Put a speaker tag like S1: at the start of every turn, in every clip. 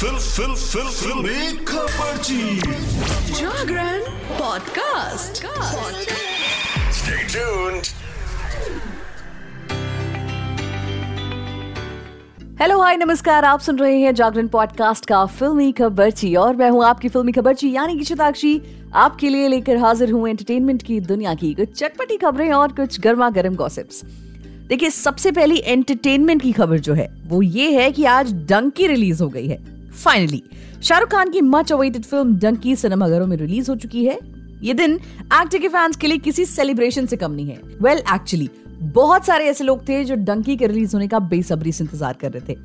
S1: Fill फिल फिल फिल्मी खबरची
S2: Jagran podcast.
S1: Stay tuned.
S3: Hello hi नमस्कार। आप सुन रहे हैं जागरण पॉडकास्ट का फिल्मी खबरची और मैं हूँ आपकी फिल्मी खबरची यानी कि चिताक्षी। आपके लिए लेकर हाजिर हूँ एंटरटेनमेंट की दुनिया की कुछ चटपटी खबरें और कुछ गर्मा गर्म गॉसिप्स देखिए सबसे पहली एंटरटेनमेंट की खबर जो है वो ये है कि आज डंकी रिलीज़ हो गई है। फाइनली शाहरुख खान की मच अवेटेड फ़िल्म डंकी सिनेमाघरों में रिलीज़ हो चुकी है। ये दिन एक्टर के फैंस के लिए किसी सेलिब्रेशन से कम नहीं है। वेल well, एक्चुअली बहुत सारे ऐसे लोग थे जो डंकी के रिलीज़ होने का बेसब्री से इंतज़ार कर रहे थे।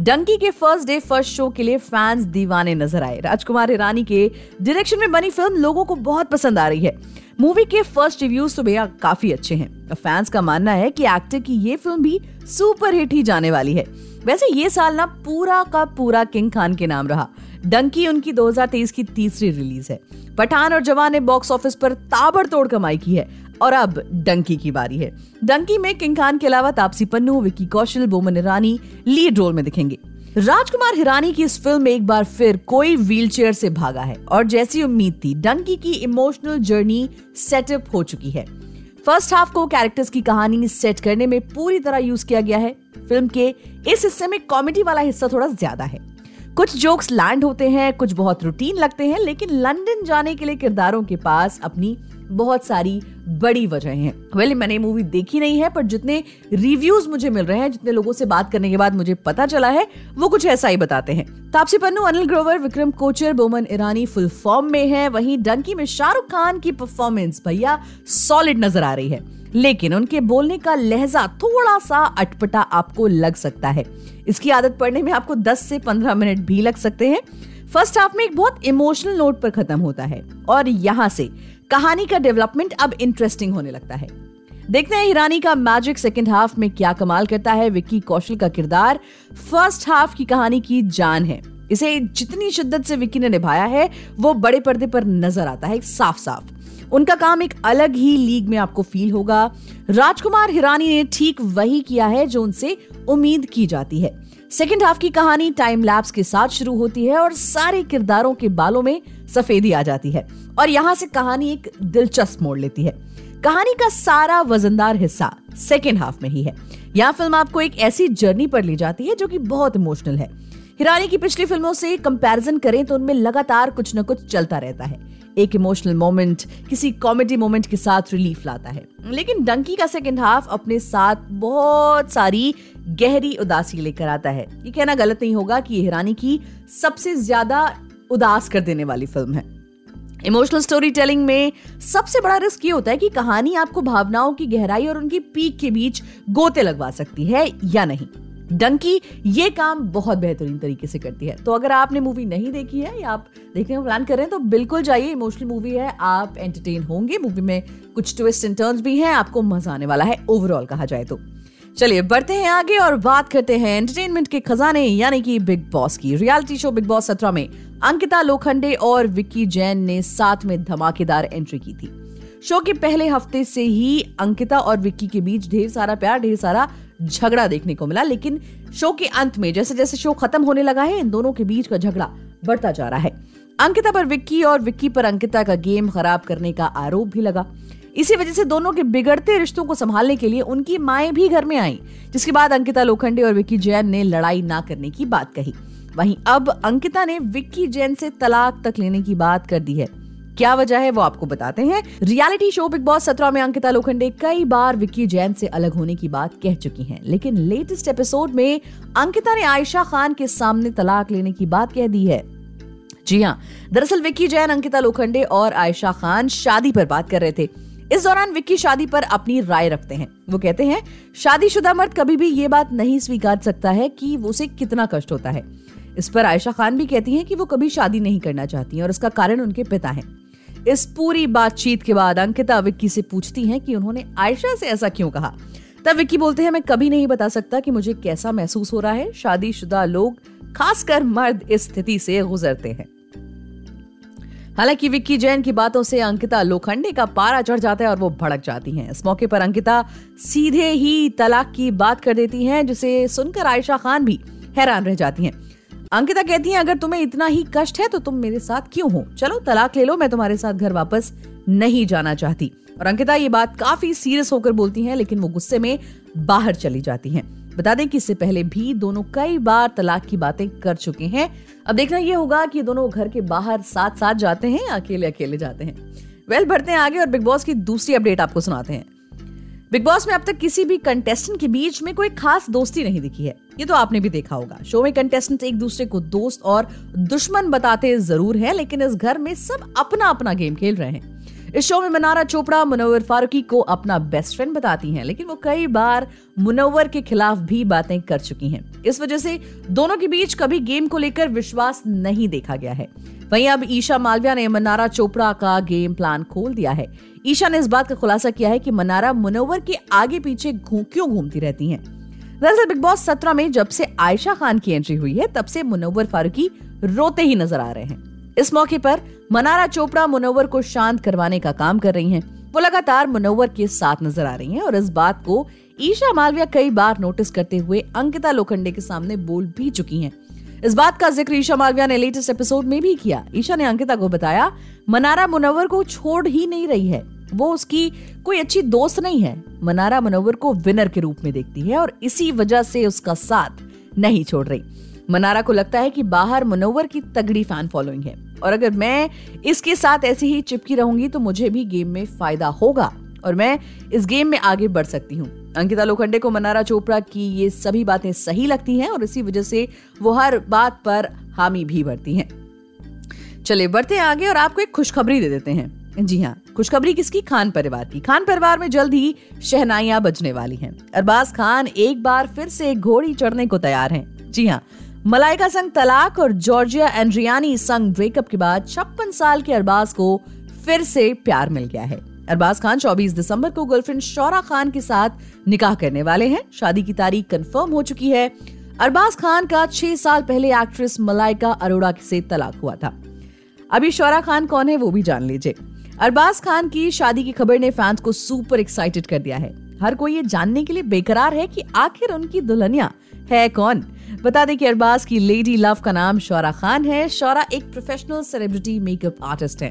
S3: डंकी के फ़र्स्ट डे फ़र्स्ट शो के लिए फैंस दीवाने नज़र आए। राजकुमार हिरानी के डायरेक्शन में बनी फ़िल्म लोगों को बहुत पसंद आ रही है। मूवी के फ़र्स्ट रिव्यूज़ तो भैया काफ़ी अच्छे हैं। फैंस का मानना है कि एक्टर की ये फ़िल्म भी सुपर हिट ही जाने वाली है। वैसे ये साल ना पूरा का पूरा किंग खान के नाम रहा। डंकी उनकी 2023 की तीसरी रिलीज़ है। पठान और जवान ने बॉक्स ऑफ़िस पर ताबड़तोड़ कमाई की है और अब डंकी की बारी है। डंकी में किंग खान के अलावा तापसी पन्नू, विक्की कौशल, बोमन ईरानी लीड रोल में दिखेंगे। राजकुमार हिरानी की इस फ़िल्म में एक बार फिर कोई व्हीलचेयर से भागा है और जैसी उम्मीद थी, डंकी की इमोशनल जर्नी सेटअप हो चुकी है। फ़र्स्ट हाफ़ को कैरेक्टर्स की कहानी सेट करने में पूरी तरह यूज़ किया गया है। फ़िल्म के इस हिस्से में कॉमेडी वाला हिस्सा थोड़ा ज़्यादा है। कुछ जोक्स लैंड होते हैं, कुछ बहुत रूटीन लगते हैं, लेकिन लंदन जाने के लिए किरदारों के पास अपनी बहुत सारी बड़ी वजह हैं। वेल मैंने मूवी देखी नहीं है, पर जितने रिव्यूज़ मुझे मिल रहे हैं, जितने लोगों से बात करने के बाद मुझे पता चला है, वो कुछ ऐसा ही बताते हैं। तापसी पन्नू, अनिल ग्रोवर, विक्रम कोचर, बोमन ईरानी फुल फॉर्म में है। वहीं डंकी में शाहरुख खान की परफॉर्मेंस भैया सॉलिड नज़र आ रही है। लेकिन उनके बोलने का लहजा थोड़ा सा अटपटा आपको लग सकता है। इसकी आदत पड़ने में आपको 10 से 15 मिनट भी लग सकते हैं। फ़र्स्ट हाफ़ में एक बहुत इमोशनल नोट पर खत्म होता है और यहाँ से कहानी का डेवलपमेंट अब इंटरेस्टिंग होने लगता है। देखते हैं ईरानी का मैजिक सेकंड हाफ़ में क्या कमाल करता है, विक्की कौशल का किरदार। फ़र्स्ट हाफ़ की कहानी की जान है। इसे जितनी शिद्दत से विक्की ने निभाया है, वो बड़े पर्दे पर नज़र आता है साफ़ साफ़ उनका काम एक अलग ही लीग में आपको फील होगा। राजकुमार हिरानी ने ठीक वही किया है जो उनसे उम्मीद की जाती है। सेकेंड हाफ़ की कहानी टाइम लैब्स के साथ शुरू होती है और सारे किरदारों के बालों में सफेदी आ जाती है। और यहाँ से कहानी एक दिलचस्प मोड़ लेती है। कहानी का सारा वजनदार हिस्सा सेकेंड हाफ़ में ही है। यह फ़िल्म आपको एक ऐसी जर्नी पर ले जाती है जो कि बहुत इमोशनल है। हिरानी की पिछली फ़िल्मों से कंपैरिजन करें तो उनमें लगातार कुछ न कुछ चलता रहता है। एक इमोशनल मोमेंट किसी कॉमेडी मोमेंट के साथ रिलीफ लाता है। लेकिन डंकी का सेकेंड हाफ़ अपने साथ बहुत सारी गहरी उदासी लेकर आता है। ये कहना गलत नहीं होगा कि ये हिरानी की सबसे ज़्यादा उदास कर देने वाली फ़िल्म है। इमोशनल स्टोरी टेलिंग में सबसे बड़ा रिस्क ये होता है कि कहानी आपको भावनाओं की गहराई और उनकी पीक के बीच गोते लगवा सकती है या नहीं। डंकी ये काम बहुत बेहतरीन तरीके से करती है। तो अगर आपने मूवी नहीं देखी है या आप देखने का प्लान कर रहे हैं तो बिल्कुल जाइए। इमोशनल मूवी है, आप एंटरटेन होंगे। मूवी में कुछ ट्विस्ट एंड टर्न्स भी हैं, आपको मज़ा आने वाला है ओवरऑल कहा जाए तो। चलिए, बढ़ते हैं आगे और बात करते हैं एंटरटेनमेंट के खजाने, यानी कि बिग बॉस की। रियलिटी शो बिग बॉस सत्रह में अंकिता लोखंडे और विक्की जैन ने साथ में धमाकेदार एंट्री की थी। शो के पहले हफ़्ते से ही अंकिता और विक्की के बीच ढेर सारा प्यार, ढेर सारा झगड़ा देखने को मिला, लेकिन शो के अंत में, जैसे जैसे शो खत्म होने लगा है, इन दोनों के बीच का झगड़ा बढ़ता जा रहा है। अंकिता पर विक्की और विक्की पर अंकिता का गेम खराब करने का आरोप भी लगा। इसी वजह से दोनों के बिगड़ते रिश्तों को संभालने के लिए उनकी माएँ भी घर में आई, जिसके बाद अंकिता लोखंडे और विक्की जैन ने लड़ाई ना करने की बात कही। वहीं अब अंकिता ने विक्की जैन से तलाक तक लेने की बात कर दी है। क्या वजह है वो आपको बताते हैं। रियलिटी शो बिग बॉस सत्रह में अंकिता लोखंडे कई बार विक्की जैन से अलग होने की बात कह चुकी हैं, लेकिन लेटेस्ट एपिसोड में अंकिता ने आयशा खान के सामने तलाक लेने की बात कह दी है। जी हाँ दरअसल विक्की जैन, अंकिता लोखंडे और आयशा खान शादी पर बात कर रहे थे। इस दौरान विक्की शादी पर अपनी राय रखते हैं। वो कहते हैं, शादीशुदा मर्द कभी भी ये बात नहीं स्वीकार सकता है कि वो उसे कितना कष्ट होता है। इस पर आयशा खान भी कहती हैं कि वो कभी शादी नहीं करना चाहती हैं और इसका कारण उनके पिता हैं। इस पूरी बातचीत के बाद अंकिता विक्की से पूछती हैं कि उन्होंने आयशा से ऐसा क्यों कहा। तब विक्की बोलते हैं, मैं कभी नहीं बता सकता कि मुझे कैसा महसूस हो रहा है। शादीशुदा लोग, खासकर मर्द, इस स्थिति से गुजरते हैं। हालाँकि विक्की जैन की बातों से अंकिता लोखंडे का पारा चढ़ जाता है और वो भड़क जाती हैं। इस मौके पर अंकिता सीधे ही तलाक की बात कर देती हैं, जिसे सुनकर आयशा खान भी हैरान रह जाती हैं। अंकिता कहती है, अगर तुम्हें इतना ही कष्ट है तो तुम मेरे साथ क्यों हो? चलो, तलाक ले लो, मैं तुम्हारे साथ घर वापस नहीं जाना चाहती। और अंकिता ये बात काफ़ी सीरियस होकर बोलती हैं, लेकिन वो गुस्से में बाहर चली जाती हैं। बता दें कि इससे पहले भी दोनों कई बार तलाक की बातें कर चुके हैं। अब देखना यह होगा कि दोनों घर के बाहर साथ साथ जाते हैं अकेले अकेले जाते हैं। वेल, बढ़ते हैं आगे और बिग बॉस की दूसरी अपडेट आपको सुनाते हैं। बिग बॉस में अब तक किसी भी कंटेस्टेंट के बीच में कोई खास दोस्ती नहीं दिखी है। ये तो आपने भी देखा होगा। शो में कंटेस्टेंट एक दूसरे को दोस्त और दुश्मन बताते ज़रूर है, लेकिन इस घर में सब अपना अपना गेम खेल रहे हैं। इस शो में मनारा चोपड़ा मुनवर फारूकी को अपना बेस्ट फ्रेंड बताती हैं, लेकिन वो कई बार मुनवर के खिलाफ भी बातें कर चुकी हैं। इस वजह से दोनों के बीच कभी गेम को लेकर विश्वास नहीं देखा गया है। वहीं अब ईशा मालविया ने मनारा चोपड़ा का गेम प्लान खोल दिया है। ईशा ने इस बात का खुलासा किया है कि मनारा मुनवर के आगे पीछे क्यों घूमती रहती हैं? दरअसल बिग बॉस सत्रह में जब से आयशा खान की एंट्री हुई है, तब से मुनवर फारूकी रोते ही नज़र आ रहे हैं। इस मौके पर मनारा चोपड़ा मुनवर को शांत करवाने का काम कर रही हैं। वो लगातार मुनवर के साथ नज़र आ रही हैं और इस बात को ईशा मालविया कई बार नोटिस करते हुए अंकिता लोखंडे के सामने बोल भी चुकी हैं। इस बात का ज़िक्र ईशा मालविया ने लेटेस्ट एपिसोड में भी किया ईशा ने अंकिता को बताया, मनारा मुनवर को छोड़ ही नहीं रही है वो उसकी कोई अच्छी दोस्त नहीं है मनारा मुनवर को विनर के रूप में देखती है और इसी वजह से उसका साथ नहीं छोड़ रही मनारा को लगता है कि बाहर मुनवर की तगड़ी फ़ैन फॉलोइंग है। और अगर मैं इसके साथ ऐसे ही चिपकी रहूँगी तो मुझे भी गेम में फ़ायदा होगा। और मैं इस गेम में आगे बढ़ सकती हूँ। अंकिता लोखंडे को मनारा चोपड़ा की ये सभी बातें सही लगती हैं, और इसी वजह से वो हर बात पर हामी भी बढ़ती हैं। चलिए, बढ़ते हैं आगे, और आपको एक खुशखबरी दे देते हैं। जी हाँ खुशखबरी किसकी? खान परिवार की। खान परिवार में जल्द ही शहनाइयाँ बजने वाली हैं। अरबाज खान एक बार फिर से घोड़ी चढ़ने को तैयार हैं। जी हाँ मलाइका संग तलाक और जॉर्जिया एंड्रियानी संग ब्रेकअप के बाद छप्पन साल के अरबाज को फिर से प्यार मिल गया है। अरबाज खान 24 दिसंबर को गर्लफ्रेंड शौरा खान के साथ निकाह करने वाले हैं। शादी की तारीख कंफर्म हो चुकी है। अरबाज खान का छह साल पहले एक्ट्रेस मलाइका अरोड़ा से तलाक हुआ था। अभी शौरा खान कौन है वो भी जान लीजिए। अरबाज खान की शादी की खबर ने फैंस को सुपर एक्साइटेड कर दिया है। हर कोई ये जानने के लिए बेकरार है कि आखिर उनकी दुल्हनिया है कौन? बता दें कि अरबाज की लेडी लव का नाम शौरा खान है। शौरा एक प्रोफेशनल सेलिब्रिटी मेकअप आर्टिस्ट है।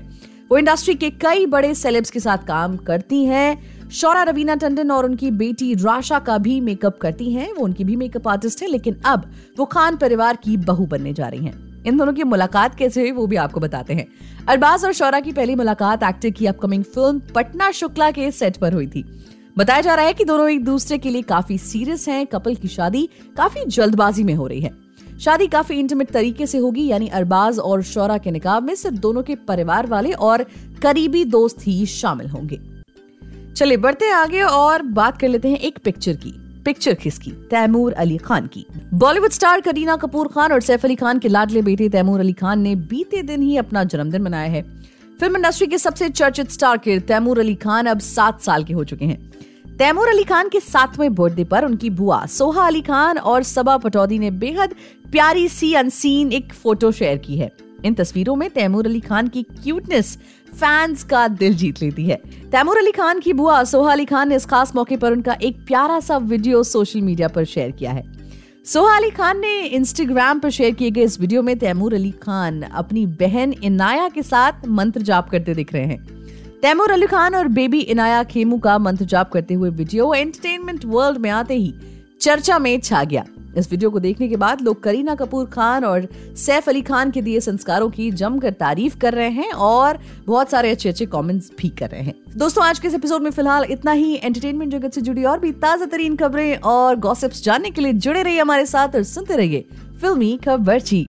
S3: वो इंडस्ट्री के कई बड़े सेलेब्स के साथ काम करती हैं। शौरा रवीना टंडन और उनकी बेटी राशा का भी मेकअप करती हैं। वो उनकी भी मेकअप आर्टिस्ट है, लेकिन अब वो खान परिवार की बहू बनने जा रही हैं। इन दोनों की मुलाकात कैसे हुई वो भी आपको बताते हैं। अरबाज और शौरा की पहली मुलाकात एक्टर की अपकमिंग फ़िल्म पटना शुक्ला के सेट पर हुई थी। बताया जा रहा है कि दोनों एक दूसरे के लिए काफ़ी सीरियस हैं। कपल की शादी काफ़ी जल्दबाजी में हो रही है। शादी काफ़ी इंटीमेट तरीके से होगी, यानी अरबाज और शौरा के निकाब में सिर्फ़ दोनों के परिवार वाले और करीबी दोस्त ही शामिल होंगे। चलिए, बढ़ते आगे और बात कर लेते हैं एक पिक्चर की। पिक्चर किसकी? तैमूर अली खान की। बॉलीवुड स्टार करीना कपूर खान और सैफ अली खान के लाडले बेटे तैमूर अली खान ने बीते दिन ही अपना जन्मदिन मनाया है। फ़िल्म इंडस्ट्री के सबसे चर्चित स्टार के तैमूर अली खान अब सात साल के हो चुके हैं। तैमूर अली खान के सातवें बर्थडे पर उनकी बुआ सोहा अली खान और सबा पटौदी ने बेहद प्यारी सी अनसीन एक फ़ोटो शेयर की है। इन तस्वीरों में तैमूर अली खान की क्यूटनेस फैंस का दिल जीत लेती है। तैमूर अली खान की बुआ सोहा अली खान ने इस खास मौके पर उनका एक प्यारा सा वीडियो सोशल मीडिया पर शेयर किया है। सोहा अली खान ने इंस्टाग्राम पर शेयर किए गए इस वीडियो में तैमूर अली खान अपनी बहन इनाया के साथ मंत्र जाप करते दिख रहे हैं। तैमूर अली खान और बेबी इनाया खेमू का मंत्र जाप करते हुए वीडियो एंटरटेनमेंट वर्ल्ड में आते ही चर्चा में छा गया। इस वीडियो को देखने के बाद लोग करीना कपूर खान और सैफ अली खान के दिए संस्कारों की जमकर तारीफ़ कर रहे हैं और बहुत सारे अच्छे अच्छे कॉमेंट्स भी कर रहे हैं। दोस्तों, आज के इस एपिसोड में फ़िलहाल इतना ही। एंटरटेनमेंट जगत से जुड़ी और भी ताज़ा तरीन खबरें और गॉसिप्स जानने के लिए जुड़े रहिए हमारे साथ और सुनते रहिए फिल्मी खबर